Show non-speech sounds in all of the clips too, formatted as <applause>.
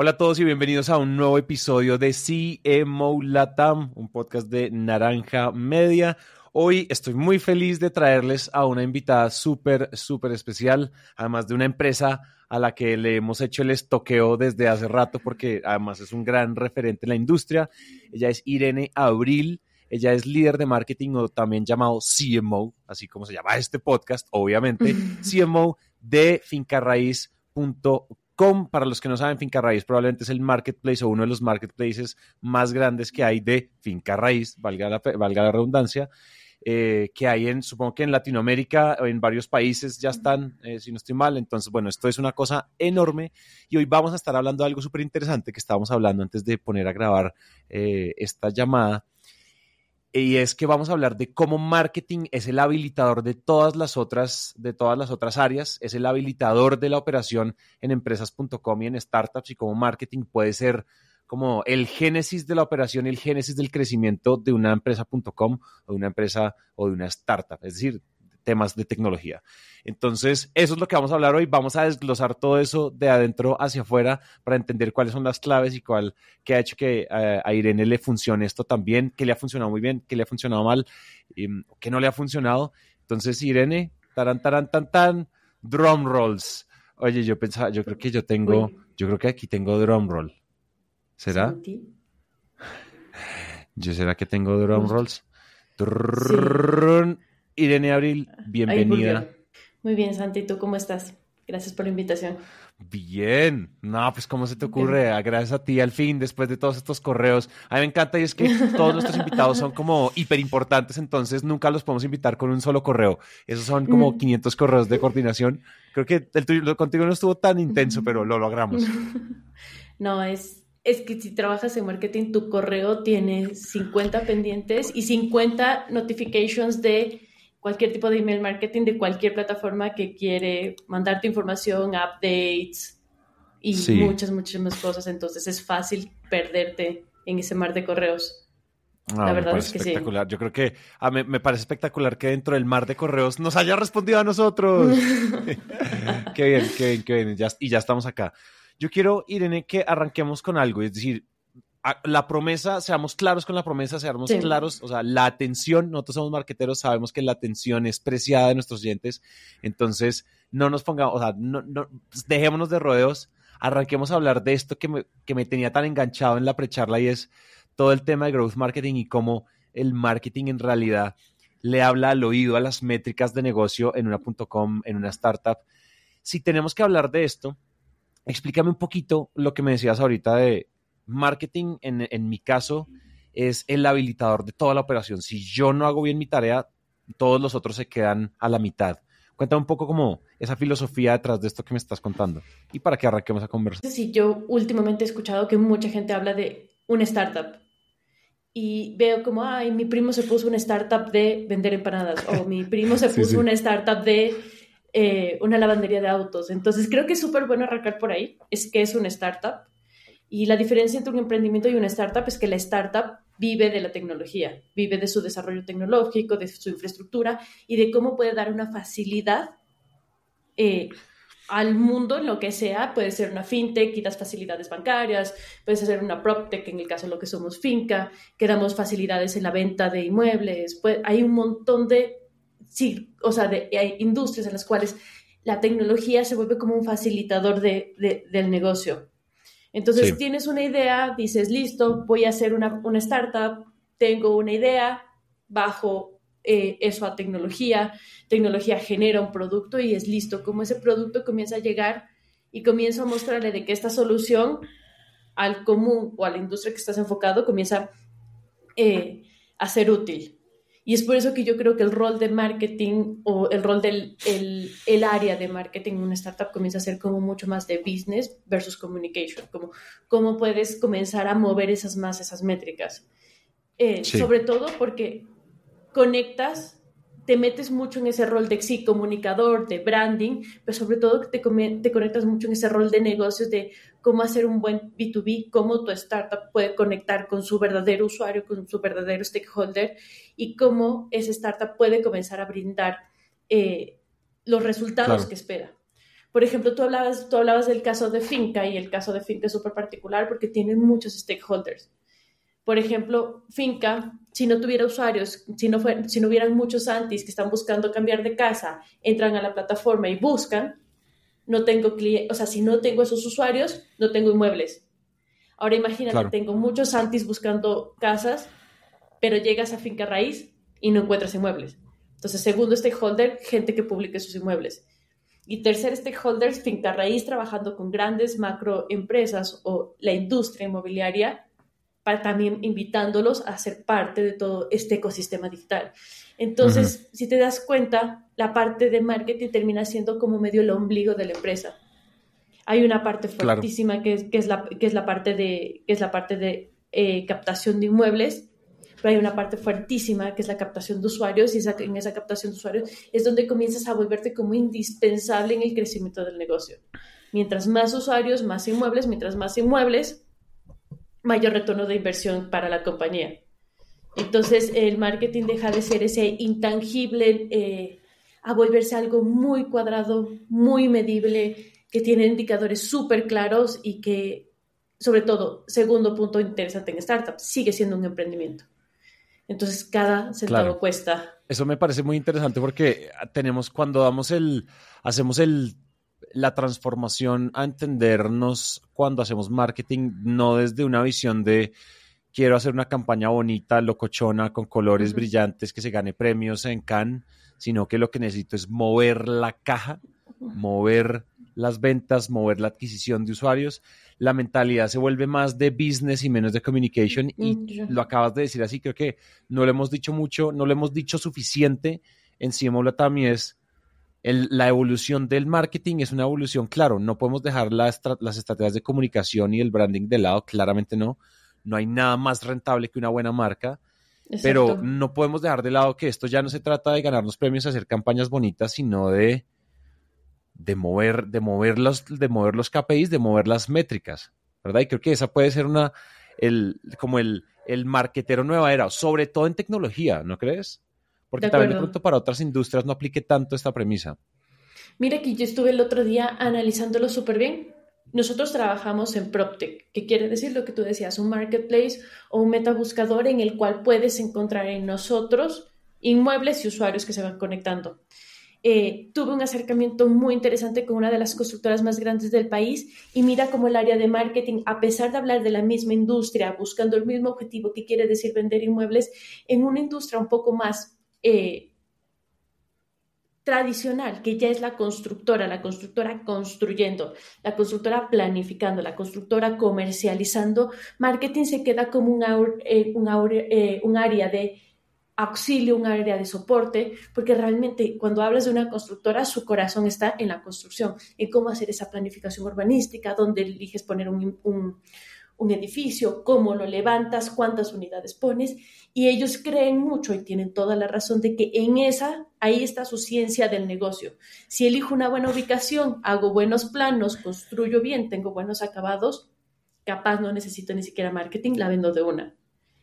Hola a todos y bienvenidos a un nuevo episodio de CMO Latam, un podcast de Naranja Media. Hoy estoy muy feliz de traerles a una invitada súper, súper especial, además de una empresa a la que le hemos hecho el estoqueo desde hace rato porque además es un gran referente en la industria. Ella es Irene Abril. Ella es líder de marketing o también llamado CMO, así como se llama este podcast, obviamente, <laughs> CMO de fincarraíz.com para los que no saben, Finca Raíz probablemente es el marketplace o uno de los marketplaces más grandes que hay de Finca Raíz, valga la, valga la redundancia, eh, que hay en, supongo que en Latinoamérica, o en varios países ya están, eh, si no estoy mal. Entonces, bueno, esto es una cosa enorme y hoy vamos a estar hablando de algo súper interesante que estábamos hablando antes de poner a grabar eh, esta llamada y es que vamos a hablar de cómo marketing es el habilitador de todas las otras, de todas las otras áreas, es el habilitador de la operación en empresas.com y en startups y cómo marketing puede ser como el génesis de la operación y el génesis del crecimiento de una empresa.com o de una empresa o de una startup. Es decir, temas de tecnología. Entonces, eso es lo que vamos a hablar hoy. Vamos a desglosar todo eso de adentro hacia afuera para entender cuáles son las claves y cuál que ha hecho que eh, a Irene le funcione esto también, qué le ha funcionado muy bien, qué le ha funcionado mal, y, qué no le ha funcionado. Entonces, Irene, taran, taran, tan, tan, drum rolls. Oye, yo pensaba, yo creo que yo tengo, yo creo que aquí tengo drum roll. ¿Será? <laughs> ¿Yo será que tengo drum rolls? Irene Abril, bienvenida. Muy bien, Santi, ¿tú cómo estás? Gracias por la invitación. Bien, no, pues cómo se te ocurre, ah, gracias a ti al fin, después de todos estos correos. A mí me encanta y es que todos nuestros <laughs> invitados son como hiper importantes, entonces nunca los podemos invitar con un solo correo. Esos son como 500 correos de coordinación. Creo que el tuyo, contigo no estuvo tan intenso, pero lo logramos. <laughs> No, es, es que si trabajas en marketing, tu correo tiene 50 pendientes y 50 notifications de cualquier tipo de email marketing de cualquier plataforma que quiere mandarte información, updates y muchas, muchas más cosas. Entonces es fácil perderte en ese mar de correos. Ah, la verdad es que espectacular. Yo creo que a mí, me parece espectacular que dentro del mar de correos nos haya respondido a nosotros. <laughs> <laughs> qué bien, qué bien, qué bien. y ya estamos acá. Yo quiero, Irene, que arranquemos con algo. Es decir, la promesa, seamos claros con la promesa, seamos claros, o sea, la atención, nosotros somos marqueteros, sabemos que la atención es preciada de nuestros clientes, entonces no nos pongamos, o sea, no, no, dejémonos de rodeos, arranquemos a hablar de esto que me, que me tenía tan enganchado en la precharla y es todo el tema de growth marketing y cómo el marketing en realidad le habla al oído a las métricas de negocio en una .com, en una startup. Si tenemos que hablar de esto, explícame un poquito lo que me decías ahorita de marketing, en, mi caso, es el habilitador de toda la operación. Si yo no hago bien mi tarea, todos los otros se quedan a la mitad. Cuéntame un poco como esa filosofía detrás de esto que me estás contando y para que arranquemos a conversar. Sí, yo últimamente he escuchado que mucha gente habla de una startup y veo como, ay, mi primo se puso una startup de vender empanadas o mi primo se <laughs> puso una startup de eh, una lavandería de autos. Entonces creo que es súper bueno arrancar por ahí, es que es una startup y la diferencia entre un emprendimiento y una startup es que la startup vive de la tecnología, vive de su desarrollo tecnológico, de su infraestructura y de cómo puede dar una facilidad eh, al mundo en lo que sea. Puede ser una fintech y das facilidades bancarias, puede ser una proptech en el caso de lo que somos finca, que damos facilidades en la venta de inmuebles. hay un montón de, sí, o sea, hay industrias en las cuales la tecnología se vuelve como un facilitador de, del negocio. Entonces tienes una idea, dices, listo, voy a hacer una, startup, tengo una idea, bajo eh, eso a tecnología, tecnología genera un producto y es listo, como ese producto comienza a llegar y comienza a mostrarle de que esta solución al común o a la industria que estás enfocado comienza eh, a ser útil. Y es por eso que yo creo que el rol de marketing o el rol del el, área de marketing en una startup comienza a ser como mucho más de business versus communication, como cómo puedes comenzar a mover esas más, esas métricas. Eh, sobre todo porque conectas te metes mucho en ese rol de sí, comunicador, de branding, pero sobre todo te, te conectas mucho en ese rol de negocios, de cómo hacer un buen B2B, cómo tu startup puede conectar con su verdadero usuario, con su verdadero stakeholder y cómo esa startup puede comenzar a brindar eh, los resultados que espera. Por ejemplo, tú hablabas, tú hablabas del caso de Finca y el caso de Finca es súper particular porque tiene muchos stakeholders. Por ejemplo, Finca, si no tuviera usuarios, si no, fue, si no hubieran muchos antis que están buscando cambiar de casa, entran a la plataforma y buscan, no tengo clientes, o sea, si no tengo esos usuarios, no tengo inmuebles. Ahora imagínate, tengo muchos antis buscando casas, pero llegas a Finca Raíz y no encuentras inmuebles. Entonces, segundo stakeholder, gente que publique sus inmuebles. Y tercer stakeholder, finca raíz, trabajando con grandes macroempresas o la industria inmobiliaria, para también invitándolos a ser parte de todo este ecosistema digital. Entonces, si te das cuenta, la parte de marketing termina siendo como medio el ombligo de la empresa. Hay una parte fuertísima que, es, que, es la, que, es la, parte de, que es la parte de eh, captación de inmuebles, pero hay una parte fuertísima que es la captación de usuarios y en esa captación de usuarios es donde comienzas a volverte como indispensable en el crecimiento del negocio. Mientras más usuarios, más inmuebles, mientras más inmuebles, mayor retorno de inversión para la compañía. Entonces el marketing deja de ser ese intangible eh, a volverse algo muy cuadrado, muy medible, que tiene indicadores súper claros y que, sobre todo, segundo punto interesante en startups, sigue siendo un emprendimiento. Entonces cada centavo cuesta. Eso me parece muy interesante porque tenemos cuando damos el, hacemos el, la transformación a entendernos cuando hacemos marketing, no desde una visión de quiero hacer una campaña bonita, locochona, con colores brillantes, que se gane premios en Cannes, sino que lo que necesito es mover la caja, mover las ventas, mover la adquisición de usuarios, la mentalidad se vuelve más de business y menos de communication. Y mm, lo acabas de decir así, creo que no lo hemos dicho mucho, no lo hemos dicho suficiente. En CMO también es la evolución del marketing es una evolución, claro, no podemos dejar las estrategias de comunicación y el branding de lado, claramente no. No hay nada más rentable que una buena marca. Pero no podemos dejar de lado que esto ya no se trata de ganarnos premios, hacer campañas bonitas, sino de de mover, de mover los, de mover los KPIs, de mover las métricas, ¿verdad? Y creo que esa puede ser una, el, como el, el marquetero nueva era, sobre todo en tecnología, ¿no crees? Porque también de pronto para otras industrias no aplique tanto esta premisa. Mira que yo estuve el otro día analizándolo súper bien. Nosotros trabajamos en PropTech, que quiere decir lo que tú decías, un marketplace o un metabuscador en el cual puedes encontrar en nosotros inmuebles y usuarios que se van conectando. Eh, tuve un acercamiento muy interesante con una de las constructoras más grandes del país y mira cómo el área de marketing, a pesar de hablar de la misma industria, buscando el mismo objetivo que quiere decir vender inmuebles, en una industria un poco más eh, tradicional, que ya es la constructora, la constructora construyendo, la constructora planificando, la constructora comercializando, marketing se queda como un, eh, un área de auxilio, un área de soporte, porque realmente cuando hablas de una constructora, su corazón está en la construcción, en cómo hacer esa planificación urbanística, dónde eliges poner un, edificio, cómo lo levantas, cuántas unidades pones, y ellos creen mucho y tienen toda la razón de que en esa, ahí está su ciencia del negocio. Si elijo una buena ubicación, hago buenos planos, construyo bien, tengo buenos acabados, capaz no necesito ni siquiera marketing, la vendo de una.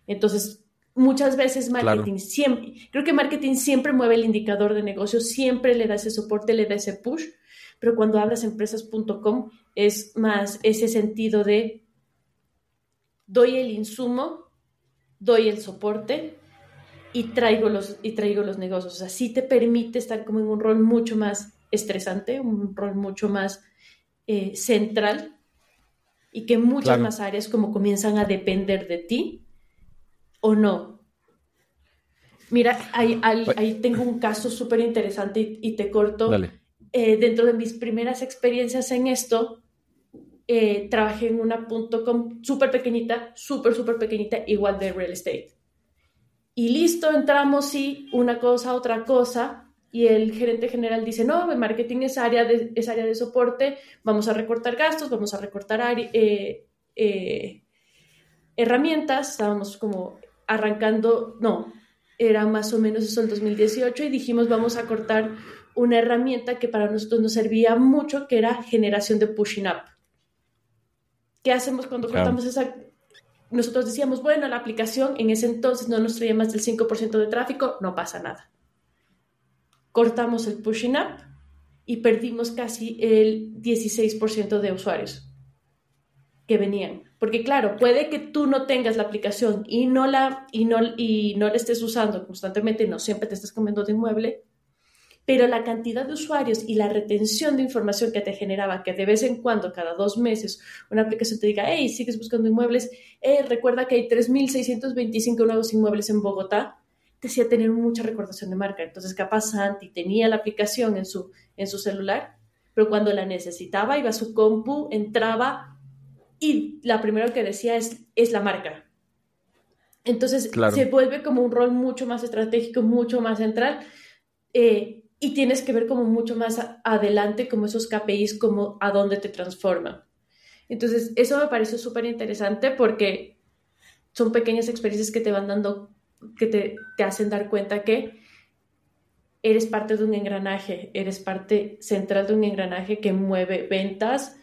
Entonces, muchas veces marketing siempre, creo que marketing siempre mueve el indicador de negocio, siempre le da ese soporte, le da ese push, pero cuando hablas empresas.com es más ese sentido de doy el insumo, doy el soporte y traigo los, y traigo los negocios. O sea, sí te permite estar como en un rol mucho más estresante, un rol mucho más eh, central y que muchas más áreas como comienzan a depender de ti o no. Mira, ahí, ahí, tengo un caso súper interesante y, te corto. Eh, dentro de mis primeras experiencias en esto, eh, trabajé en una .com súper pequeñita, súper, súper pequeñita, igual de real estate. Y listo, entramos y una cosa, otra cosa, y el gerente general dice, no, el marketing es área de, es área de soporte, vamos a recortar gastos, vamos a recortar eh, herramientas, estábamos como arrancando, no, era más o menos eso el 2018 y dijimos vamos a cortar una herramienta que para nosotros nos servía mucho, que era generación de pushing up. ¿Qué hacemos cuando cortamos esa? Nosotros decíamos, bueno, la aplicación en ese entonces no nos traía más del 5% de tráfico, no pasa nada. Cortamos el pushing up y perdimos casi el 16% de usuarios que venían. Porque claro, puede que tú no tengas la aplicación y no la, y no, y no la estés usando constantemente, no siempre te estás comiendo de inmueble, pero la cantidad de usuarios y la retención de información que te generaba, que de vez en cuando, cada dos meses, una aplicación te diga, hey, sigues buscando inmuebles, eh, recuerda que hay 3.625 nuevos inmuebles en Bogotá, te hacía tener mucha recordación de marca. Entonces, capaz Santi tenía la aplicación en su, en su celular, pero cuando la necesitaba, iba a su compu, entraba y la primera que decía es, es la marca. Entonces, se vuelve como un rol mucho más estratégico, mucho más central. Eh, y tienes que ver como mucho más adelante como esos KPIs, como a dónde te transforman. Entonces, eso me parece súper interesante porque son pequeñas experiencias que te van dando, que te, te, hacen dar cuenta que eres parte de un engranaje, eres parte central de un engranaje que mueve ventas,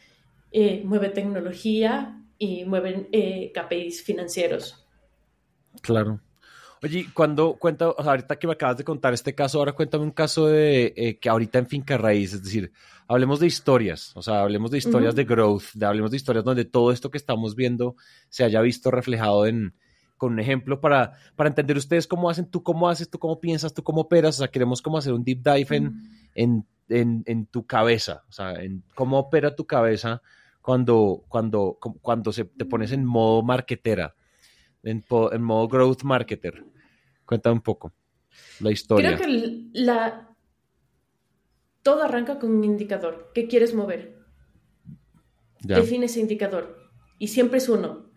eh, mueve tecnología y mueve eh, KPIs financieros. Claro. Oye, cuando cuenta, ahorita que me acabas de contar este caso, ahora cuéntame un caso de eh, que ahorita en finca raíz, es decir, hablemos de historias, o sea, hablemos de historias de growth, de, hablemos de historias donde todo esto que estamos viendo se haya visto reflejado en, con un ejemplo para, para entender ustedes cómo hacen, tú cómo haces, tú cómo piensas, tú cómo operas, o sea, queremos como hacer un deep dive en, en, en, en, tu cabeza, o sea, en cómo opera tu cabeza cuando, cuando, cuando se, te pones en modo marketera, en, en modo growth marketer. Cuenta un poco la historia. Creo que la... todo arranca con un indicador. ¿Qué quieres mover? Define ese indicador. Y siempre es uno.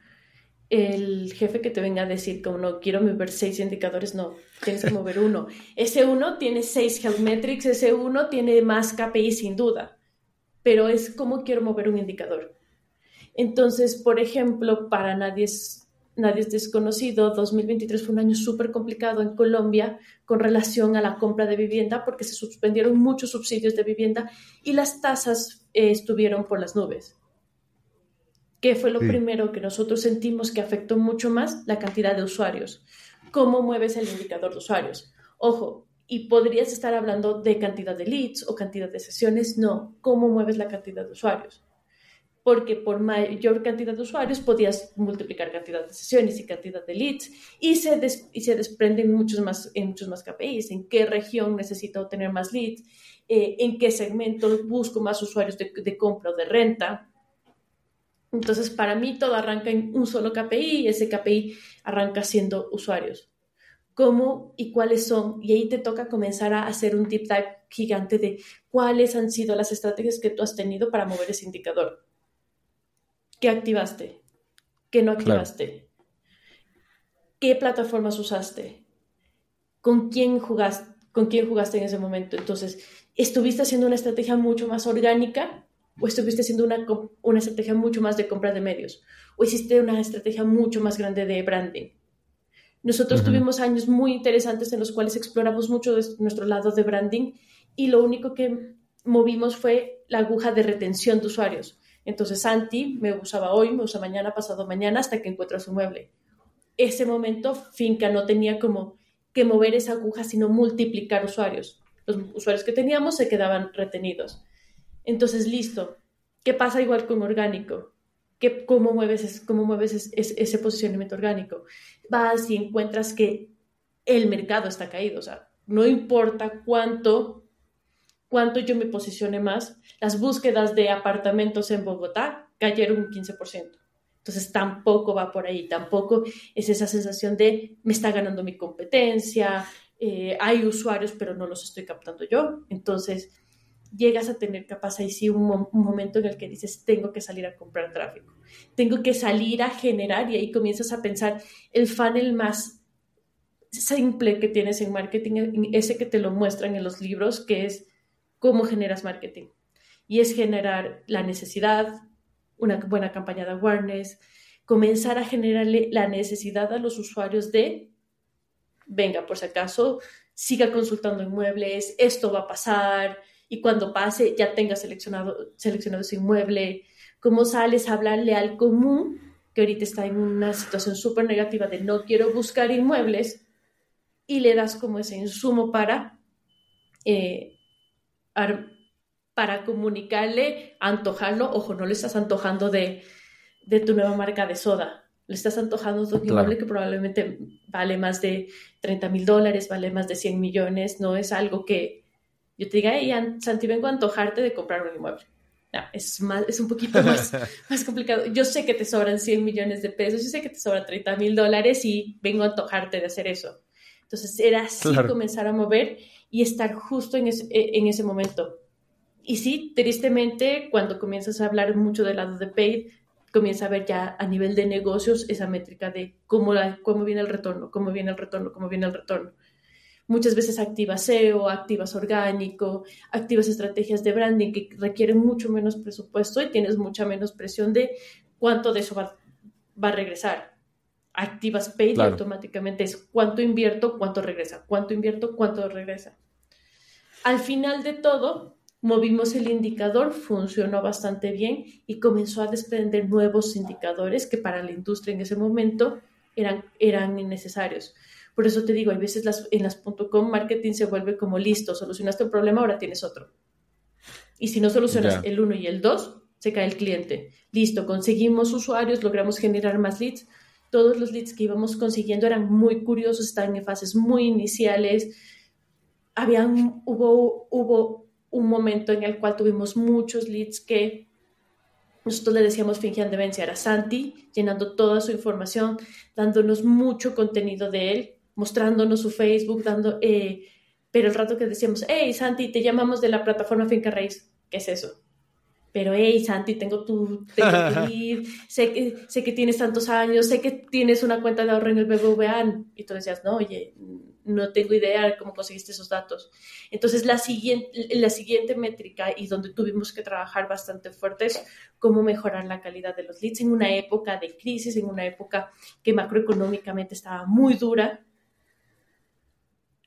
El jefe que te venga a decir como no quiero mover seis indicadores, no, tienes que mover uno. <laughs> Ese uno tiene seis health metrics, ese uno tiene más KPI sin duda, pero es como quiero mover un indicador. Entonces, por ejemplo, para nadie es nadie es desconocido, 2023 fue un año súper complicado en Colombia con relación a la compra de vivienda porque se suspendieron muchos subsidios de vivienda y las tasas eh, estuvieron por las nubes. ¿Qué fue lo primero que nosotros sentimos que afectó mucho más? La cantidad de usuarios. ¿Cómo mueves el indicador de usuarios? Ojo, y podrías estar hablando de cantidad de leads o cantidad de sesiones. No, ¿cómo mueves la cantidad de usuarios? Porque por mayor cantidad de usuarios podías multiplicar cantidad de sesiones y cantidad de leads y se, y se desprenden muchos más, en muchos más KPIs, en qué región necesito obtener más leads, eh, en qué segmento busco más usuarios de, de, compra o de renta. Entonces, para mí todo arranca en un solo KPI y ese KPI arranca siendo usuarios. ¿Cómo y cuáles son? Y ahí te toca comenzar a hacer un deep dive gigante de cuáles han sido las estrategias que tú has tenido para mover ese indicador ¿Qué activaste? ¿Qué no activaste? ¿Qué plataformas usaste? ¿Con quién jugaste? ¿Con quién jugaste en ese momento? Entonces, ¿estuviste haciendo una estrategia mucho más orgánica o estuviste haciendo una, una estrategia mucho más de compra de medios? ¿O hiciste una estrategia mucho más grande de branding? Nosotros tuvimos años muy interesantes en los cuales exploramos mucho nuestro lado de branding y lo único que movimos fue la aguja de retención de usuarios. Entonces Santi me usaba hoy, me usa mañana, pasado mañana, hasta que encuentra su mueble. Ese momento, Finca no tenía como que mover esa aguja, sino multiplicar usuarios. Los usuarios que teníamos se quedaban retenidos. Entonces, listo. ¿Qué pasa igual con orgánico? ¿Qué, ¿Cómo mueves, cómo mueves ese posicionamiento orgánico? Vas y encuentras que el mercado está caído. O sea, no importa cuánto cuánto yo me posicione más, las búsquedas de apartamentos en Bogotá cayeron un 15%. Entonces tampoco va por ahí, tampoco es esa sensación de me está ganando mi competencia, eh, hay usuarios pero no los estoy captando yo. Entonces llegas a tener capaz ahí sí un, un, momento en el que dices tengo que salir a comprar tráfico, tengo que salir a generar y ahí comienzas a pensar el funnel más simple que tienes en marketing, ese que te lo muestran en los libros, que es cómo generas marketing. Y es generar la necesidad, una buena campaña de awareness, comenzar a generarle la necesidad a los usuarios de, venga, por si acaso, siga consultando inmuebles, esto va a pasar, y cuando pase ya tenga seleccionado, seleccionado ese inmueble, cómo sales a hablarle al común, que ahorita está en una situación súper negativa de no quiero buscar inmuebles, y le das como ese insumo para eh, para comunicarle, antojarlo, ojo, no le estás antojando de, de tu nueva marca de soda, le estás antojando de un inmueble que probablemente vale más de 30 mil dólares, vale más de 100 millones, no es algo que yo te diga, hey, Santi, vengo a antojarte de comprar un inmueble. No, es, más, es un poquito más, <laughs> más complicado. Yo sé que te sobran 100 millones de pesos, yo sé que te sobran 30 mil dólares y vengo a antojarte de hacer eso. Entonces era así comenzar a mover y estar justo en ese, en ese momento. Y sí, tristemente, cuando comienzas a hablar mucho del lado de paid, comienza a ver ya a nivel de negocios esa métrica de cómo, la, cómo viene el retorno, cómo viene el retorno, cómo viene el retorno. Muchas veces activas SEO, activas orgánico, activas estrategias de branding que requieren mucho menos presupuesto y tienes mucha menos presión de cuánto de eso va, va a regresar. Activas paid y automáticamente es cuánto invierto, cuánto regresa, cuánto invierto, cuánto regresa. Al final de todo, movimos el indicador, funcionó bastante bien y comenzó a desprender nuevos indicadores que para la industria en ese momento eran, eran necesarios. Por eso te digo, hay veces las, en las .com marketing se vuelve como listo, solucionaste un problema, ahora tienes otro. Y si no solucionas el uno y el dos, se cae el cliente. Listo, conseguimos usuarios, logramos generar más leads. Todos los leads que íbamos consiguiendo eran muy curiosos, estaban en fases muy iniciales. Habían, hubo, hubo un momento en el cual tuvimos muchos leads que nosotros le decíamos fingían demencia. Era Santi llenando toda su información, dándonos mucho contenido de él, mostrándonos su Facebook, dando, eh, pero el rato que decíamos, hey Santi, te llamamos de la plataforma Finca Raíz, ¿qué es eso? Pero, hey Santi, tengo tu, tengo <laughs> sé que, sé que tienes tantos años, sé que tienes una cuenta de ahorro en el BBVA, y tú decías, no, oye, no tengo idea de cómo conseguiste esos datos. Entonces, la siguiente, la siguiente métrica y donde tuvimos que trabajar bastante fuerte es cómo mejorar la calidad de los leads en una época de crisis, en una época que macroeconómicamente estaba muy dura,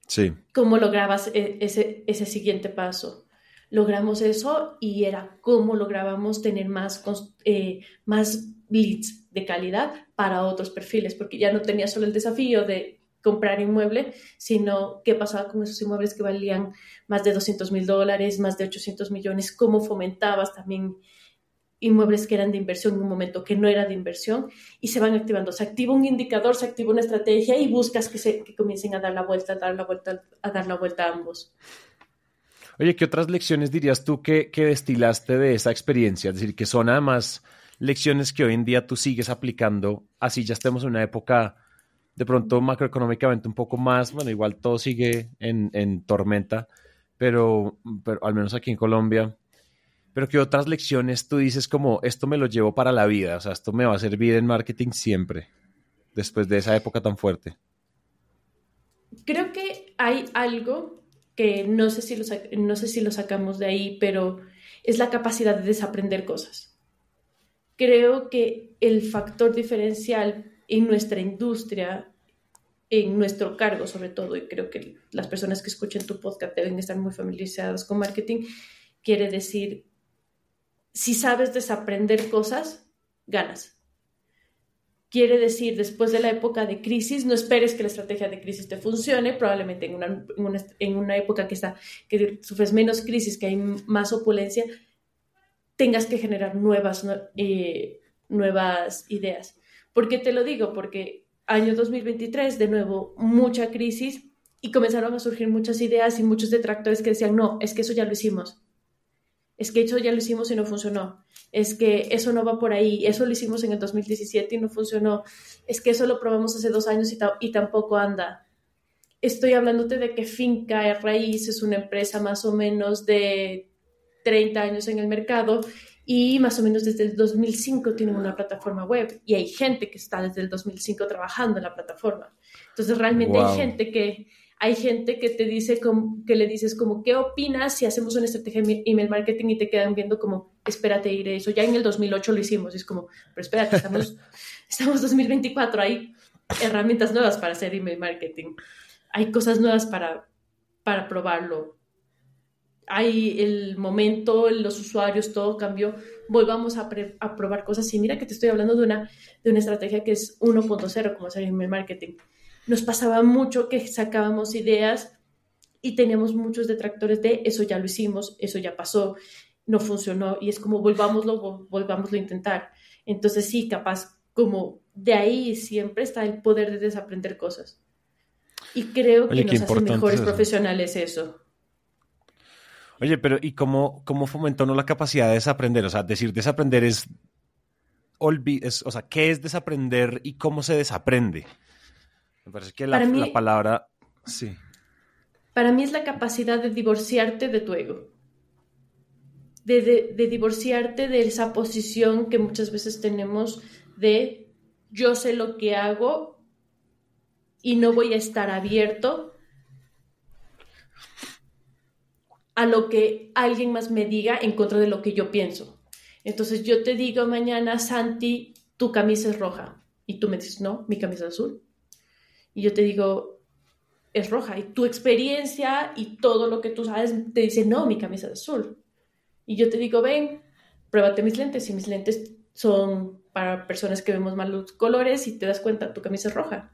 Sí. ¿Cómo lograbas e, ese, ese siguiente paso? Logramos eso y era cómo lográbamos tener más, eh, más leads de calidad para otros perfiles, porque ya no tenía solo el desafío de comprar inmueble, sino qué pasaba con esos inmuebles que valían más de 200 mil dólares, más de 800 millones, cómo fomentabas también inmuebles que eran de inversión en un momento que no era de inversión y se van activando. Se activa un indicador, se activa una estrategia y buscas que, se, que comiencen a dar la vuelta, a dar la vuelta, a dar la vuelta a ambos. Oye, ¿qué otras lecciones dirías tú que, que destilaste de esa experiencia? Es decir, que son además lecciones que hoy en día tú sigues aplicando, así ya estemos en una época de pronto macroeconómicamente un poco más, bueno, igual todo sigue en, en tormenta, pero, pero al menos aquí en Colombia, pero ¿qué otras lecciones tú dices como esto me lo llevo para la vida? O sea, esto me va a servir en marketing siempre, después de esa época tan fuerte. Creo que hay algo que no sé si lo, no sé si lo sacamos de ahí, pero es la capacidad de desaprender cosas. Creo que el factor diferencial en nuestra industria, en nuestro cargo sobre todo, y creo que las personas que escuchen tu podcast deben estar muy familiarizadas con marketing, quiere decir si sabes desaprender cosas, ganas. Quiere decir, después de la época de crisis, no esperes que la estrategia de crisis te funcione, probablemente en una, en una, época que, está, que sufres menos crisis, que hay más opulencia, tengas que generar nuevas, eh, nuevas ideas. ¿Por qué te lo digo? Porque año 2023, de nuevo, mucha crisis y comenzaron a surgir muchas ideas y muchos detractores que decían, no, es que eso ya lo hicimos es que eso ya lo hicimos y no funcionó, es que eso no va por ahí, eso lo hicimos en el 2017 y no funcionó, es que eso lo probamos hace dos años y, y tampoco anda. Estoy hablándote de que Finca Raíz es una empresa más o menos de 30 años en el mercado y más o menos desde el 2005 tienen una plataforma web y hay gente que está desde el 2005 trabajando en la plataforma. Entonces realmente hay gente que hay gente que te dice, como, que le dices como, ¿qué opinas si hacemos una estrategia de email marketing y te quedan viendo como, espérate, iré eso? Ya en el 2008 lo hicimos, y es como, pero espérate, estamos, <laughs> estamos 2024, hay herramientas nuevas para hacer email marketing, hay cosas nuevas para, para probarlo. Hay el momento, los usuarios, todo cambió. Volvamos a, a probar cosas. Y mira que te estoy hablando de una, de una estrategia que es 1.0, como hacer email marketing nos pasaba mucho que sacábamos ideas y teníamos muchos detractores de eso ya lo hicimos, eso ya pasó, no funcionó y es como volvámoslo, volvámoslo a intentar. Entonces sí, capaz como de ahí siempre está el poder de desaprender cosas. Y creo que nos hace mejores profesionales eso. Oye, pero ¿y cómo, cómo fomentó no la capacidad de desaprender? O sea, decir desaprender es, es, o sea, ¿qué es desaprender y cómo se desaprende? Me parece que la, la palabra, sí. Para mí es la capacidad de divorciarte de tu ego. De, de, de, divorciarte de esa posición que muchas veces tenemos de yo sé lo que hago y no voy a estar abierto a lo que alguien más me diga en contra de lo que yo pienso. Entonces yo te digo mañana, Santi, tu camisa es roja. Y tú me dices, no, mi camisa es azul. Y yo te digo, es roja y tu experiencia y todo lo que tú sabes te dice, no, mi camisa es azul. Y yo te digo, ven, pruébate mis lentes y mis lentes son para personas que vemos mal los colores y te das cuenta, tu camisa es roja.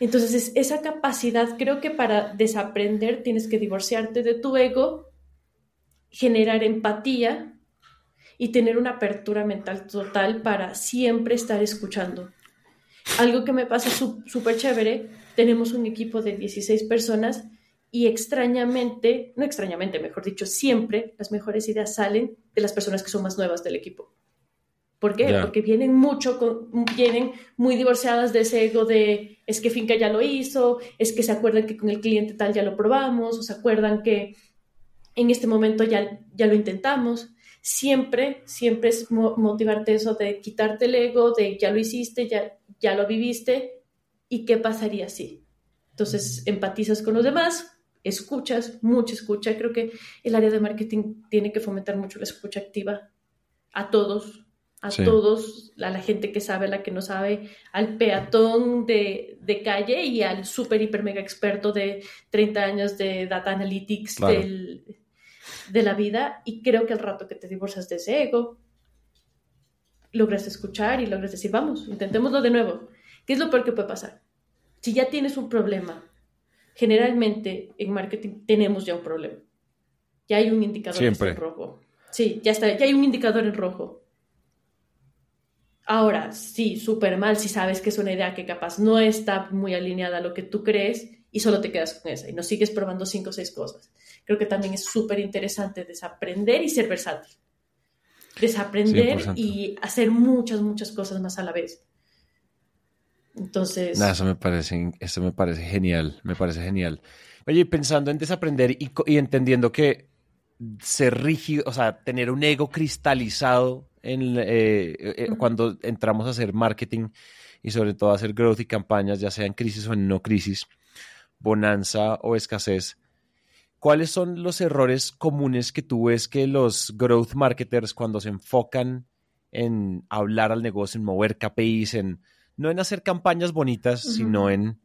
Entonces, esa capacidad, creo que para desaprender tienes que divorciarte de tu ego, generar empatía y tener una apertura mental total para siempre estar escuchando. Algo que me pasa súper chévere tenemos un equipo de 16 personas y extrañamente, no extrañamente, mejor dicho, siempre las mejores ideas salen de las personas que son más nuevas del equipo. ¿Por qué? Porque vienen mucho, vienen muy divorciadas de ese ego de es que Finca ya lo hizo, es que se acuerdan que con el cliente tal ya lo probamos, o se acuerdan que en este momento ya, ya lo intentamos. Siempre, siempre es motivarte eso de quitarte el ego, de ya lo hiciste, ya, ya lo viviste ¿Y qué pasaría si? Entonces empatizas con los demás, escuchas, mucha escucha. Creo que el área de marketing tiene que fomentar mucho la escucha activa a todos, a todos, a la gente que sabe, a la que no sabe, al peatón de, calle y al súper, hiper, mega experto de 30 años de data analytics de la vida. Y creo que al rato que te divorcias de ese ego, logras escuchar y logras decir, vamos, intentémoslo de nuevo. ¿Qué es lo peor que puede pasar? Si ya tienes un problema, generalmente en marketing tenemos ya un problema. Ya hay un indicador en rojo. Sí, ya está, ya hay un indicador en rojo. Ahora, sí, súper mal si sabes que es una idea que capaz no está muy alineada a lo que tú crees y solo te quedas con esa y no sigues probando cinco o seis cosas. Creo que también es súper interesante desaprender y ser versátil. Desaprender y hacer muchas, muchas cosas más a la vez. Entonces. eso me parece, eso me parece genial, me parece genial. Oye, pensando en desaprender y, y entendiendo que ser rígido, o sea, tener un ego cristalizado en, eh, eh, cuando entramos a hacer marketing y sobre todo a hacer growth y campañas, ya sea en crisis o en no crisis, bonanza o escasez. ¿Cuáles son los errores comunes que tú ves que los growth marketers cuando se enfocan en hablar al negocio, en mover KPIs, en no en hacer campañas bonitas, sino en,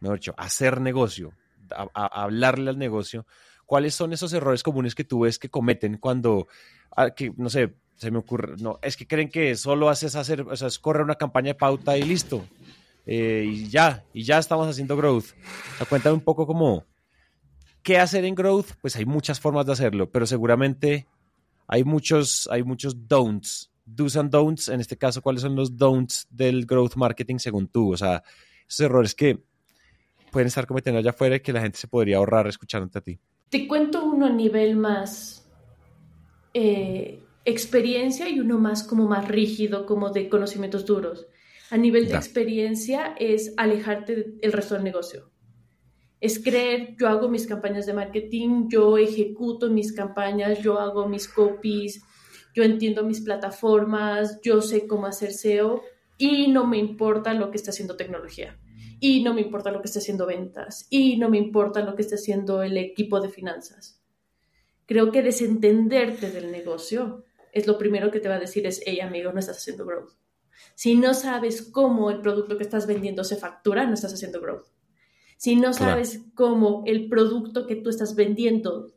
mejor dicho, hacer negocio, a, hablarle al negocio. ¿Cuáles son esos errores comunes que tú ves que cometen cuando, ah, que, no sé, se me ocurre, no, es que creen que solo haces hacer, o sea, es correr una campaña de pauta y listo. Eh, y ya, y ya estamos haciendo growth. O cuéntame un poco cómo, ¿qué hacer en growth? Pues hay muchas formas de hacerlo, pero seguramente hay muchos, hay muchos don'ts do's and don'ts, en este caso, ¿cuáles son los don'ts del growth marketing según tú? O sea, esos errores que pueden estar cometiendo allá afuera y que la gente se podría ahorrar escuchándote a ti. Te cuento uno a nivel más eh, experiencia y uno más como más rígido, como de conocimientos duros. A nivel de experiencia es alejarte del resto del negocio. Es creer, yo hago mis campañas de marketing, yo ejecuto mis campañas, yo hago mis copies, yo entiendo mis plataformas, yo sé cómo hacer SEO y no me importa lo que está haciendo tecnología. Y no me importa lo que esté haciendo ventas. Y no me importa lo que esté haciendo el equipo de finanzas. Creo que desentenderte del negocio es lo primero que te va a decir es, hey amigo, no estás haciendo growth. Si no sabes cómo el producto que estás vendiendo se factura, no estás haciendo growth. Si no sabes cómo el producto que tú estás vendiendo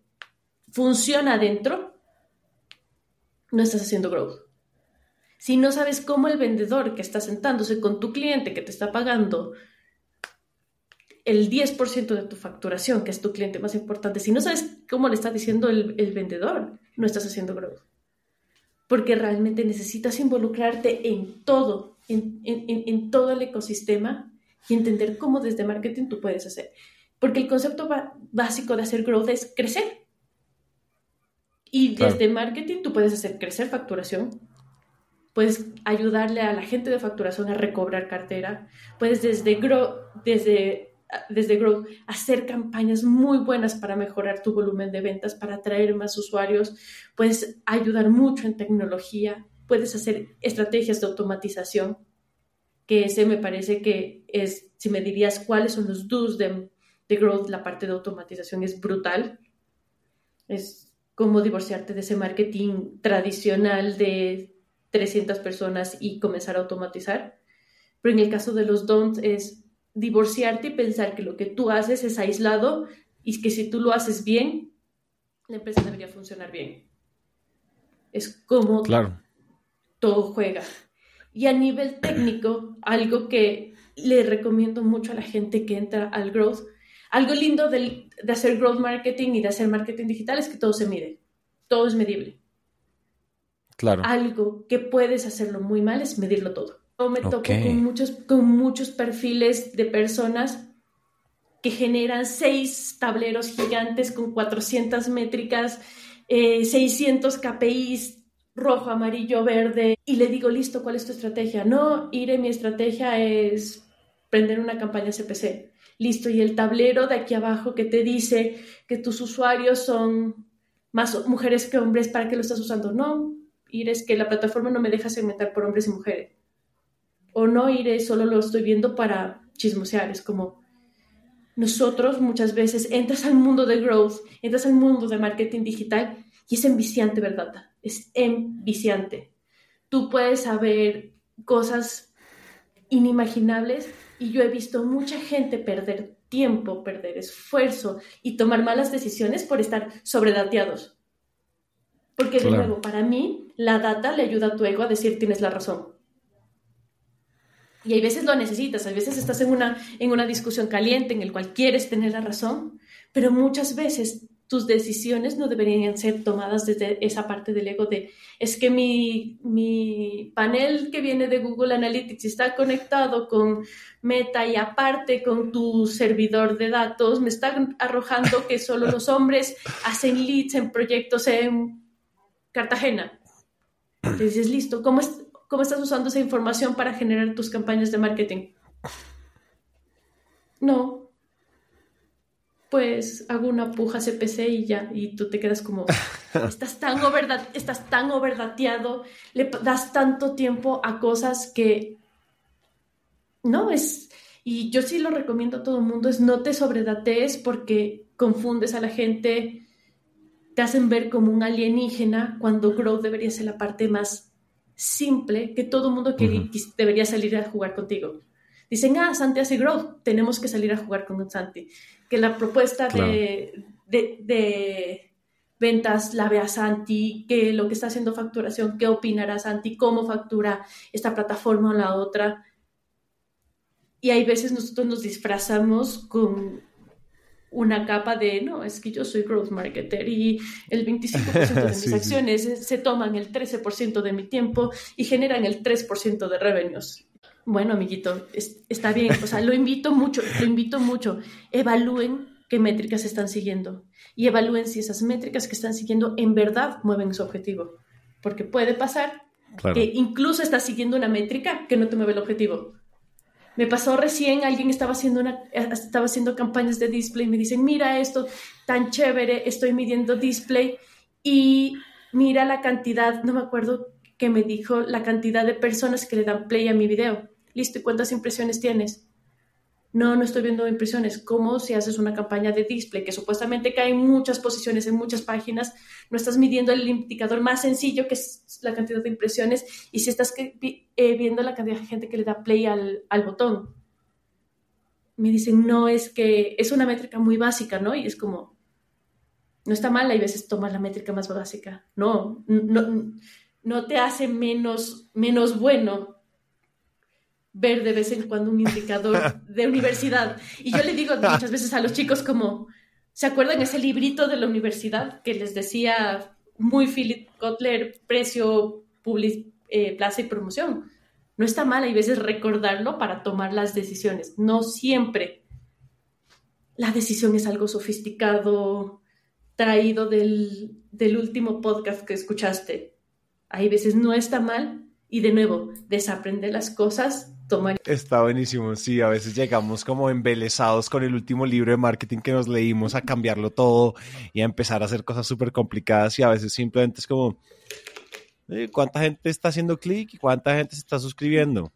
funciona adentro, no estás haciendo growth. Si no sabes cómo el vendedor que está sentándose con tu cliente que te está pagando el 10% de tu facturación, que es tu cliente más importante, si no sabes cómo le está diciendo el, el vendedor, no estás haciendo growth. Porque realmente necesitas involucrarte en todo, en, en, en todo el ecosistema y entender cómo desde marketing tú puedes hacer. Porque el concepto básico de hacer growth es crecer. Y desde marketing tú puedes hacer crecer facturación, puedes ayudarle a la gente de facturación a recobrar cartera, puedes desde, grow, desde, desde Growth hacer campañas muy buenas para mejorar tu volumen de ventas, para atraer más usuarios, puedes ayudar mucho en tecnología, puedes hacer estrategias de automatización, que ese me parece que es, si me dirías cuáles son los do's de, de Growth, la parte de automatización es brutal. Es cómo divorciarte de ese marketing tradicional de 300 personas y comenzar a automatizar. Pero en el caso de los don'ts es divorciarte y pensar que lo que tú haces es aislado y que si tú lo haces bien, la empresa debería funcionar bien. Es como claro. todo juega. Y a nivel técnico, algo que le recomiendo mucho a la gente que entra al growth algo lindo de, hacer growth marketing y de hacer marketing digital es que todo se mide, todo es medible. Claro. Algo que puedes hacerlo muy mal es medirlo todo. Yo me toco con muchos, con muchos perfiles de personas que generan seis tableros gigantes con 400 métricas, 600 eh, KPIs, rojo, amarillo, verde, y le digo, listo, ¿cuál es tu estrategia? No, Ire, mi estrategia es prender una campaña CPC listo, y el tablero de aquí abajo que te dice que tus usuarios son más mujeres que hombres, ¿para qué lo estás usando? No, es que la plataforma no me deja segmentar por hombres y mujeres. O no, Ire, solo lo estoy viendo para chismosear. Es como nosotros muchas veces entras al mundo de growth, entras al mundo de marketing digital y es enviciante, ¿verdad? Es enviciante. Tú puedes saber cosas inimaginables y yo he visto mucha gente perder tiempo, perder esfuerzo y tomar malas decisiones por estar sobredateados. Porque de nuevo, para mí, la data le ayuda a tu ego a decir tienes la razón. Y hay veces lo necesitas, a veces estás en una, en una discusión caliente en el cual quieres tener la razón, pero muchas veces tus decisiones no deberían ser tomadas desde esa parte del ego de, es que mi, mi, panel que viene de Google Analytics está conectado con Meta y aparte con tu servidor de datos, me están arrojando que solo los hombres hacen leads en proyectos en Cartagena. Entonces, listo, ¿cómo, es, ¿cómo estás usando esa información para generar tus campañas de marketing? No, pues hago una puja CPC y ya, y tú te quedas como, <laughs> estás tan, estás tan overdateado, le das tanto tiempo a cosas que no es, y yo sí lo recomiendo a todo el mundo, es no te sobredatees porque confundes a la gente, te hacen ver como un alienígena cuando Growth debería ser la parte más simple que todo el mundo debería salir a jugar contigo. Dicen, ah, Santi hace growth, tenemos que salir a jugar con Santi que la propuesta de, ventas la vea Santi, que lo que está haciendo facturación, qué opinará Santi, cómo factura esta plataforma o la otra. Y hay veces nosotros nos disfrazamos con una capa de, no, es que yo soy growth marketer y el 25% de <laughs> mis acciones se toman el 13% de mi tiempo y generan el 3% de revenues. Bueno, amiguito, está bien. O sea, lo invito mucho, lo invito mucho. Evalúen qué métricas están siguiendo y evalúen si esas métricas que están siguiendo en verdad mueven su objetivo. Porque puede pasar que incluso estás siguiendo una métrica que no te mueve el objetivo. Me pasó recién, alguien estaba haciendo, una, estaba haciendo campañas de display y me dicen, mira esto tan chévere, estoy midiendo display y mira la cantidad, no me acuerdo que me dijo la cantidad de personas que le dan play a mi video. Listo, ¿y cuántas impresiones tienes? No, no estoy viendo impresiones. ¿Cómo si haces una campaña de display que supuestamente cae en muchas posiciones, en muchas páginas, no estás midiendo el indicador más sencillo que es la cantidad de impresiones y si estás eh, viendo la cantidad de gente que le da play al, botón? Me dicen, no, es que es una métrica muy básica, ¿no? Y es como, no está mal, hay veces tomar la métrica más básica. No, no, no te hace menos, menos bueno ver de vez en cuando un indicador <laughs> de universidad. Y yo le digo muchas veces a los chicos como, ¿se acuerdan ese librito de la universidad que les decía muy Philip Kotler, precio, eh, plaza y promoción? No está mal, hay veces recordarlo para tomar las decisiones. No siempre la decisión es algo sofisticado, traído del, del último podcast que escuchaste. Hay veces no está mal y de nuevo, desaprender las cosas Está buenísimo, sí, a veces llegamos como embelesados con el último libro de marketing que nos leímos a cambiarlo todo y a empezar a hacer cosas súper complicadas y a veces simplemente es como, eh, ¿cuánta gente está haciendo clic y cuánta gente se está suscribiendo?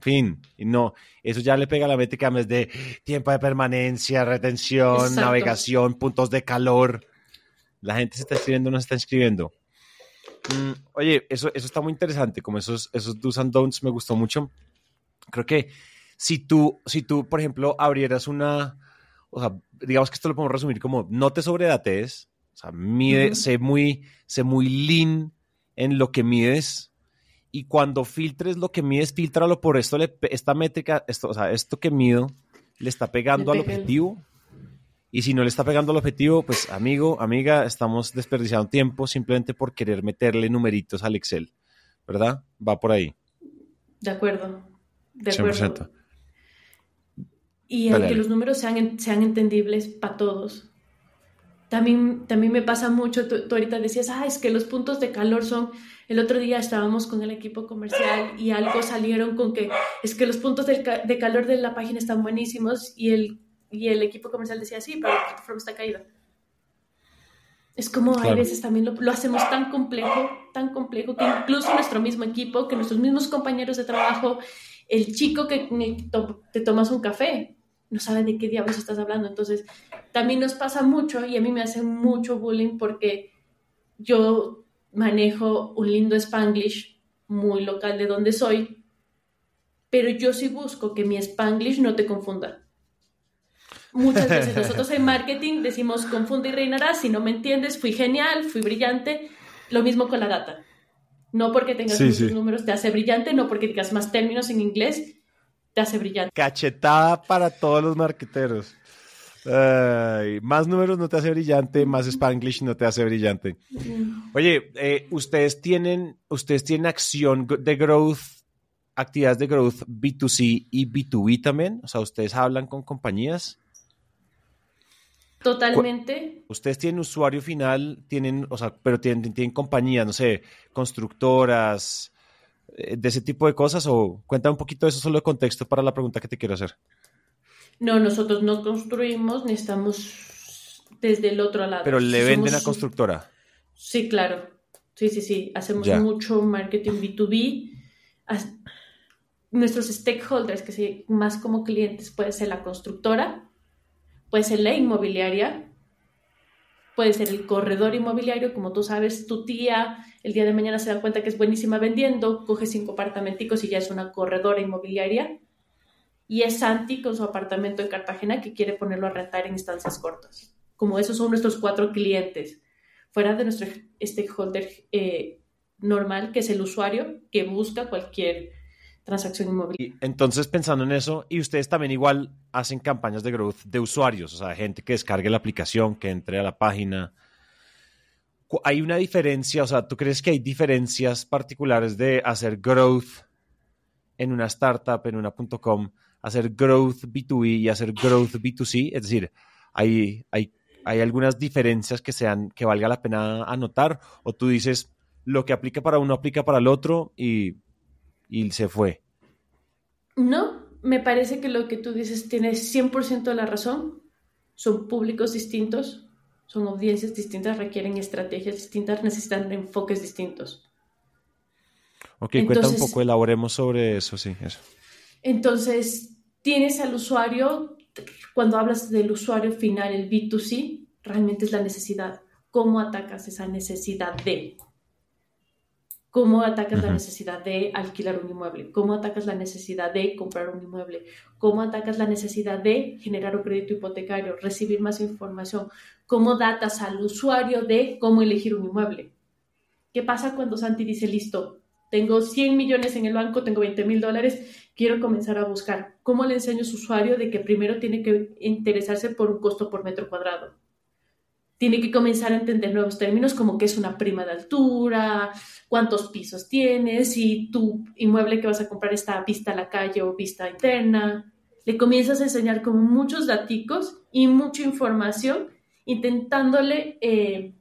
Fin, y no, eso ya le pega a la métrica en vez de tiempo de permanencia, retención, navegación, puntos de calor. La gente se está escribiendo, no se está inscribiendo. Mm, oye, eso, eso está muy interesante, como esos, esos do's and don'ts me gustó mucho. Creo que si tú, si tú, por ejemplo, abrieras una, o sea, digamos que esto lo podemos resumir como no te sobredates, o sea, mide, sé muy, sé muy lean en lo que mides y cuando filtres lo que mides, filtralo por esto, esta métrica, esto, o sea, esto que mido le está pegando al objetivo. Y si no le está pegando al objetivo, pues amigo, amiga, estamos desperdiciando tiempo simplemente por querer meterle numeritos al Excel, ¿verdad? Va por ahí. De acuerdo. De acuerdo. Y que los números sean, sean entendibles para todos. También, también me pasa mucho, tú, ahorita decías, ah, es que los puntos de calor son, el otro día estábamos con el equipo comercial y algo salieron con que es que los puntos de, de calor de la página están buenísimos y el, y el equipo comercial decía, sí, pero el plataforma está caída. Es como a veces también lo, lo, hacemos tan complejo, tan complejo, que incluso nuestro mismo equipo, que nuestros mismos compañeros de trabajo el chico que te tomas un café no sabe de qué diablos estás hablando. Entonces, también nos pasa mucho y a mí me hace mucho bullying porque yo manejo un lindo spanglish muy local de donde soy, pero yo sí busco que mi spanglish no te confunda. Muchas veces nosotros en marketing decimos confunde y reinará, si no me entiendes, fui genial, fui brillante, lo mismo con la data. No porque tengas muchos números te hace brillante, no porque digas más términos en inglés te hace brillante. Cachetada para todos los marqueteros. más números no te hace brillante, más Spanglish no te hace brillante. Oye, eh, ustedes tienen, ustedes tienen acción de growth, actividades de growth B2C y B2B también. O sea, ustedes hablan con compañías. Totalmente. Ustedes tienen usuario final, tienen, o sea, pero tienen, tienen compañías, no sé, constructoras, eh, de ese tipo de cosas, o cuéntame un poquito de eso solo de contexto para la pregunta que te quiero hacer. No, nosotros no construimos ni estamos desde el otro lado. Pero le venden a constructora. Sí, claro. Sí, sí, sí. Hacemos mucho marketing B2B. Nuestros stakeholders, que sí, más como clientes, puede ser la constructora, Puede ser la inmobiliaria, puede ser el corredor inmobiliario, como tú sabes, tu tía el día de mañana se da cuenta que es buenísima vendiendo, coge cinco apartamenticos y ya es una corredora inmobiliaria. Y es Santi con su apartamento en Cartagena que quiere ponerlo a rentar en instancias cortas. Como esos son nuestros cuatro clientes, fuera de nuestro stakeholder eh, normal, que es el usuario que busca cualquier transacción inmobiliaria. Entonces, pensando en eso, y ustedes también igual hacen campañas de growth de usuarios, o sea, gente que descargue la aplicación, que entre a la página. ¿Hay una diferencia, o sea, tú crees que hay diferencias particulares de hacer growth en una startup, en una .com, hacer growth B2B y hacer growth B2C? Es decir, ¿hay, hay, hay algunas diferencias que, sean, que valga la pena anotar? ¿O tú dices, lo que aplica para uno aplica para el otro y y se fue. No, me parece que lo que tú dices tiene 100% de la razón. Son públicos distintos, son audiencias distintas, requieren estrategias distintas, necesitan enfoques distintos. Ok, cuenta un poco, elaboremos sobre eso, sí, eso. Entonces, tienes al usuario, cuando hablas del usuario final, el B2C, realmente es la necesidad. ¿Cómo atacas esa necesidad de? ¿Cómo atacas la necesidad de alquilar un inmueble? ¿Cómo atacas la necesidad de comprar un inmueble? ¿Cómo atacas la necesidad de generar un crédito hipotecario, recibir más información? ¿Cómo datas al usuario de cómo elegir un inmueble? ¿Qué pasa cuando Santi dice, listo, tengo 100 millones en el banco, tengo 20 mil dólares, quiero comenzar a buscar. ¿Cómo le enseño a su usuario de que primero tiene que interesarse por un costo por metro cuadrado? Tiene que comenzar a entender nuevos términos como qué es una prima de altura, cuántos pisos tienes, si tu inmueble que vas a comprar está vista a la calle o vista interna. Le comienzas a enseñar como muchos daticos y mucha información, intentándole, eh,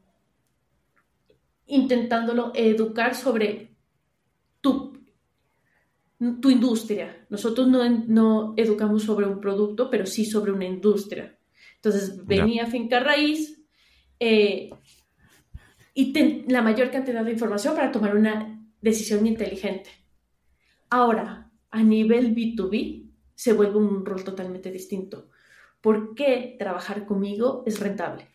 intentándolo educar sobre tu, tu industria. Nosotros no, no, educamos sobre un producto, pero sí sobre una industria. Entonces, venía Finca Raíz eh, y la mayor cantidad de información para tomar una decisión inteligente. Ahora, a nivel B2B, se vuelve un rol totalmente distinto. ¿Por qué trabajar conmigo es rentable?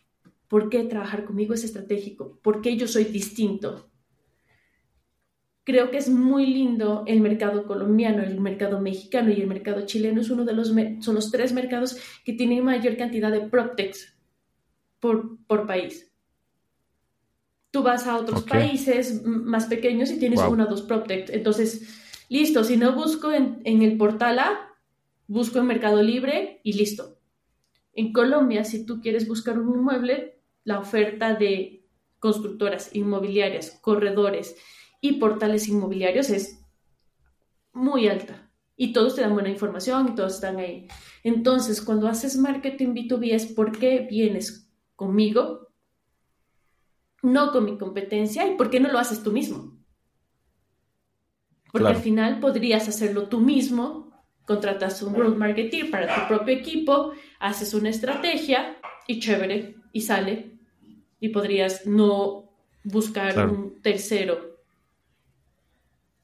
¿Por qué trabajar conmigo es estratégico? ¿Por qué yo soy distinto? Creo que es muy lindo el mercado colombiano, el mercado mexicano y el mercado chileno. Es uno de los, son los tres mercados que tienen mayor cantidad de PropTechs por, por país. Tú vas a otros países más pequeños y tienes uno o dos PropTech. Entonces, listo, si no busco en, en el portal A, busco en Mercado Libre y listo. En Colombia, si tú quieres buscar un inmueble, la oferta de constructoras inmobiliarias, corredores y portales inmobiliarios es muy alta. Y todos te dan buena información y todos están ahí. Entonces, cuando haces marketing B2B es por qué vienes conmigo, no con mi competencia, y por qué no lo haces tú mismo. Porque al final podrías hacerlo tú mismo, contratas un growth marketing para tu propio equipo, haces una estrategia y chévere, y sale, y podrías no buscar un tercero.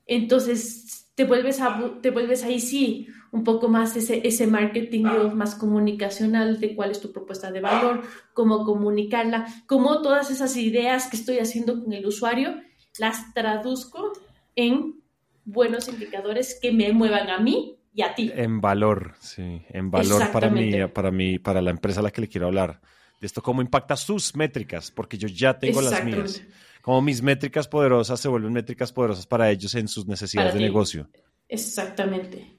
Entonces te vuelves, a, te vuelves ahí sí un poco más ese, ese marketing más comunicacional de cuál es tu propuesta de valor, cómo comunicarla, cómo todas esas ideas que estoy haciendo con el usuario las traduzco en buenos indicadores que me muevan a mí y a ti. En valor, sí, en valor para mí, para mí, para la empresa a la que le quiero hablar. De esto cómo impacta sus métricas, porque yo ya tengo las mías. Cómo mis métricas poderosas se vuelven métricas poderosas para ellos en sus necesidades de negocio. Exactamente.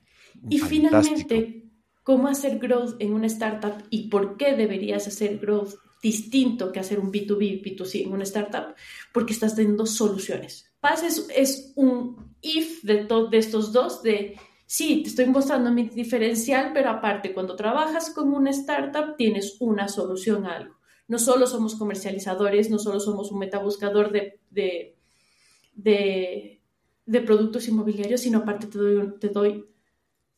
Y finalmente, ¿cómo hacer growth en una startup y por qué deberías hacer growth distinto que hacer un B2B, B2C en una startup? Porque estás teniendo soluciones. Paz es, un if de, de estos dos, de sí, te estoy mostrando mi diferencial, pero aparte, cuando trabajas con una startup, tienes una solución a algo. No solo somos comercializadores, no solo somos un metabuscador de, de, de, productos inmobiliarios, sino aparte te doy, te doy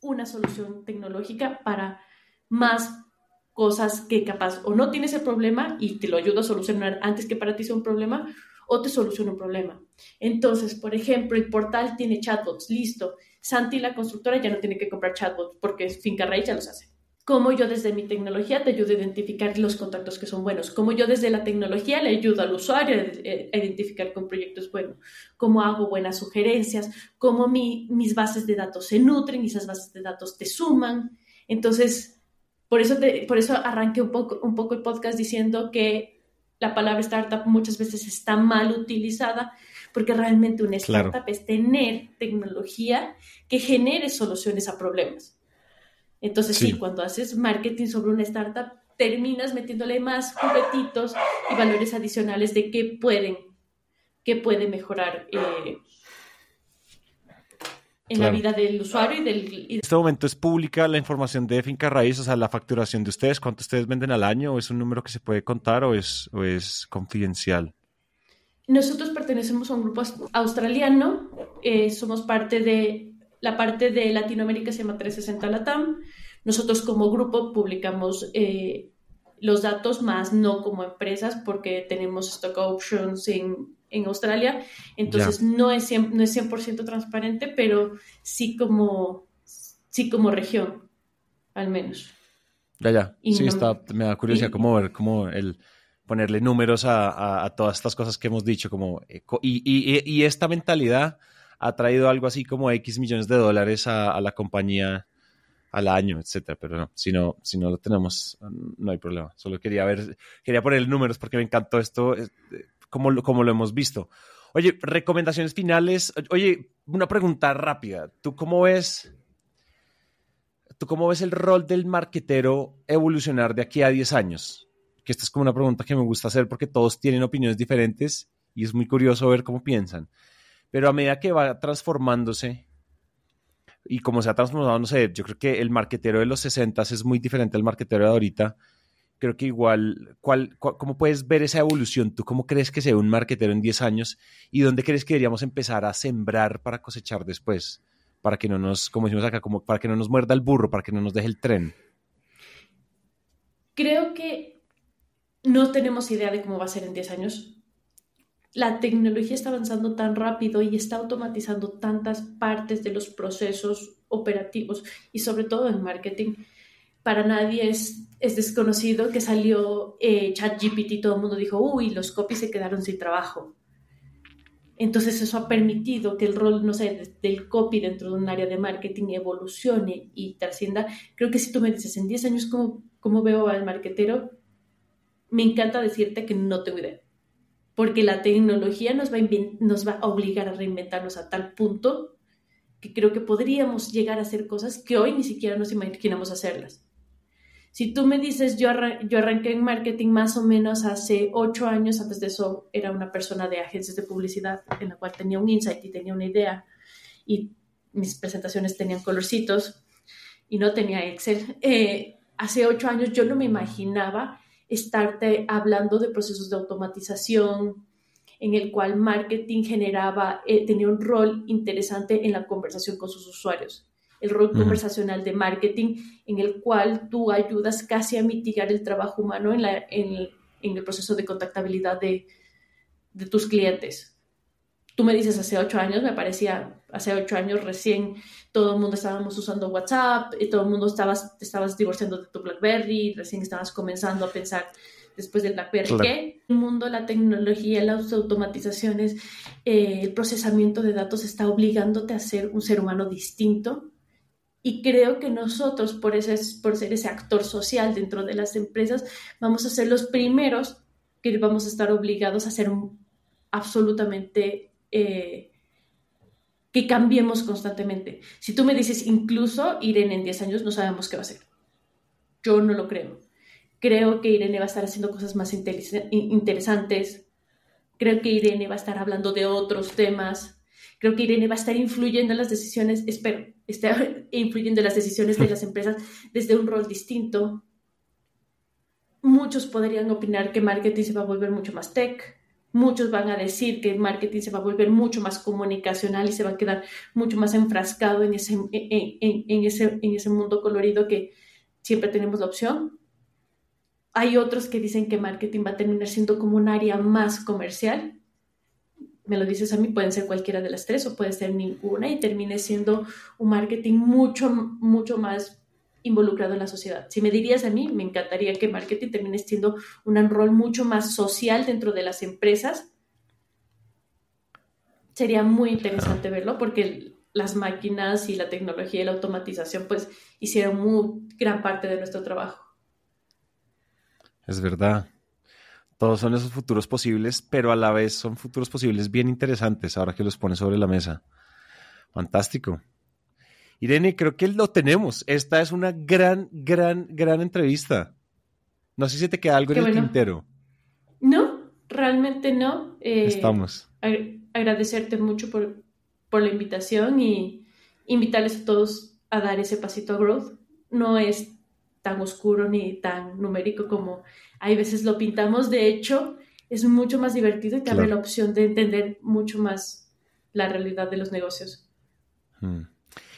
una solución tecnológica para más cosas que capaz o no tienes el problema y te lo ayudo a solucionar antes que para ti sea un problema o te soluciona un problema. Entonces, por ejemplo, el portal tiene chatbots, listo. Santi, la constructora, ya no tiene que comprar chatbots porque Finca Raíz ya los hace cómo yo desde mi tecnología te ayudo a identificar los contactos que son buenos, cómo yo desde la tecnología le ayudo al usuario a identificar con proyectos buenos, cómo hago buenas sugerencias, cómo mis bases de datos se nutren y esas bases de datos te suman. Entonces, por eso, por eso arranqué un poco, un poco el podcast diciendo que la palabra startup muchas veces está mal utilizada porque realmente una startup es tener tecnología que genere soluciones a problemas. Entonces, sí. cuando haces marketing sobre una startup, terminas metiéndole más juguetitos y valores adicionales de qué pueden, qué puede mejorar eh, en la vida del usuario y del... En este momento es pública la información de Finca Raíz, o sea, la facturación de ustedes, cuánto ustedes venden al año, o es un número que se puede contar o es, o es confidencial. Nosotros pertenecemos a un grupo australiano, eh, somos parte de la parte de Latinoamérica se llama 360 Latam. Nosotros como grupo publicamos eh, los datos más no como empresas porque tenemos stock options en, en Australia. Entonces no, es 100%, no es 100 transparente, pero sí como, sí como región, al menos. Ya, ya. sí, está, me da curiosidad cómo ver cómo el ponerle números a, a, todas estas cosas que hemos dicho, como, y, y, y esta mentalidad ha traído algo así como X millones de dólares a, la compañía al año, etcétera, pero no, si no, si no lo tenemos, no hay problema. Solo quería ver, quería poner números porque me encantó esto, como, como lo hemos visto. Oye, recomendaciones finales. Oye, una pregunta rápida. ¿Tú cómo ves? ¿Tú cómo ves el rol del marquetero evolucionar de aquí a 10 años? Que esta es como una pregunta que me gusta hacer porque todos tienen opiniones diferentes y es muy curioso ver cómo piensan. Pero a medida que va transformándose y como se ha transformado, no sé, yo creo que el marquetero de los 60 es muy diferente al marquetero de ahorita. Creo que igual, ¿cuál, ¿cómo puedes ver esa evolución? ¿Tú cómo crees que sea un marquetero en 10 años? ¿Y dónde crees que deberíamos empezar a sembrar para cosechar después? Para que no nos, como decimos acá, como para que no nos muerda el burro, para que no nos deje el tren. Creo que no tenemos idea de cómo va a ser en 10 años la tecnología está avanzando tan rápido y está automatizando tantas partes de los procesos operativos y sobre todo en marketing. Para nadie es, es desconocido que salió eh, ChatGPT y todo el mundo dijo, uy, los copies se quedaron sin trabajo. Entonces eso ha permitido que el rol, no sé, del copy dentro de un área de marketing evolucione y trascienda. Creo que si tú me dices en 10 años cómo, cómo veo al marketero, me encanta decirte que no tengo idea porque la tecnología nos va, a nos va a obligar a reinventarnos a tal punto que creo que podríamos llegar a hacer cosas que hoy ni siquiera nos imaginamos hacerlas. Si tú me dices, yo, yo arranqué en marketing más o menos hace ocho años, antes de eso era una persona de agencias de publicidad en la cual tenía un insight y tenía una idea y mis presentaciones tenían colorcitos y no tenía Excel. Eh, hace ocho años yo no me imaginaba estarte hablando de procesos de automatización, en el cual marketing generaba, eh, tenía un rol interesante en la conversación con sus usuarios. El rol conversacional de marketing, en el cual tú ayudas casi a mitigar el trabajo humano en, la, en, el proceso de contactabilidad de, de tus clientes tú me dices hace ocho años, me parecía, hace ocho años recién todo el mundo estábamos usando WhatsApp, y todo el mundo estabas, estabas divorciando de tu BlackBerry, recién estabas comenzando a pensar después del BlackBerry que el mundo, la tecnología, las automatizaciones, eh, el procesamiento de datos está obligándote a ser un ser humano distinto. Y creo que nosotros, por, ese, por ser ese actor social dentro de las empresas, vamos a ser los primeros que vamos a estar obligados a ser absolutamente eh, que cambiemos constantemente. Si tú me dices incluso Irene en 10 años, no sabemos qué va a hacer. Yo no lo creo. Creo que Irene va a estar haciendo cosas más interesantes. Creo que Irene va a estar hablando de otros temas. Creo que Irene va a estar influyendo en las decisiones, espero, está <laughs> influyendo en las decisiones de las <laughs> empresas desde un rol distinto. Muchos podrían opinar que marketing se va a volver mucho más tech Muchos van a decir que el marketing se va a volver mucho más comunicacional y se va a quedar mucho más enfrascado en ese, en, ese, en ese mundo colorido que siempre tenemos la opción. Hay otros que dicen que marketing va a terminar siendo como un área más comercial. Me lo dices a mí, pueden ser cualquiera de las tres o puede ser ninguna y termine siendo un marketing mucho, mucho más involucrado en la sociedad. Si me dirías a mí, me encantaría que marketing termine siendo un rol mucho más social dentro de las empresas. Sería muy interesante verlo porque las máquinas y la tecnología y la automatización pues hicieron muy gran parte de nuestro trabajo. Es verdad. Todos son esos futuros posibles, pero a la vez son futuros posibles bien interesantes ahora que los pones sobre la mesa. Fantástico. Irene, creo que lo tenemos. Esta es una gran, gran, gran entrevista. No sé si te queda algo en el tintero. No, realmente no. Eh, Estamos. agradecerte mucho por, por la invitación y invitarles a todos a dar ese pasito a growth. No es tan oscuro ni tan numérico como hay veces lo pintamos. De hecho, es mucho más divertido y te abre la opción de entender mucho más la realidad de los negocios. Hmm.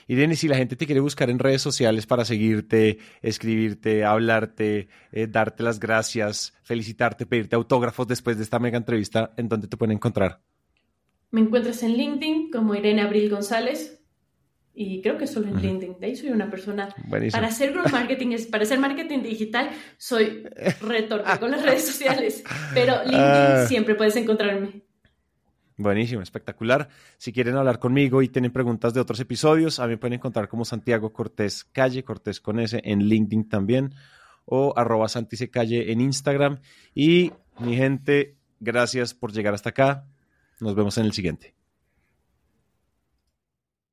Irene, si la gente te quiere buscar en redes sociales para seguirte, escribirte, hablarte, eh, darte las gracias, felicitarte, pedirte autógrafos después de esta mega entrevista, ¿en dónde te pueden encontrar? Me encuentras en LinkedIn como Irene Abril González y creo que solo en LinkedIn. De ahí soy una persona. Para hacer marketing, para hacer marketing digital, soy retorno con las redes sociales. <laughs> Pero LinkedIn ah. siempre puedes encontrarme. Buenísimo, espectacular. Si quieren hablar conmigo y tienen preguntas de otros episodios, a mí me pueden encontrar como Santiago Cortés Calle, Cortés con S, en LinkedIn también, o arroba Calle en Instagram. Y mi gente, gracias por llegar hasta acá. Nos vemos en el siguiente.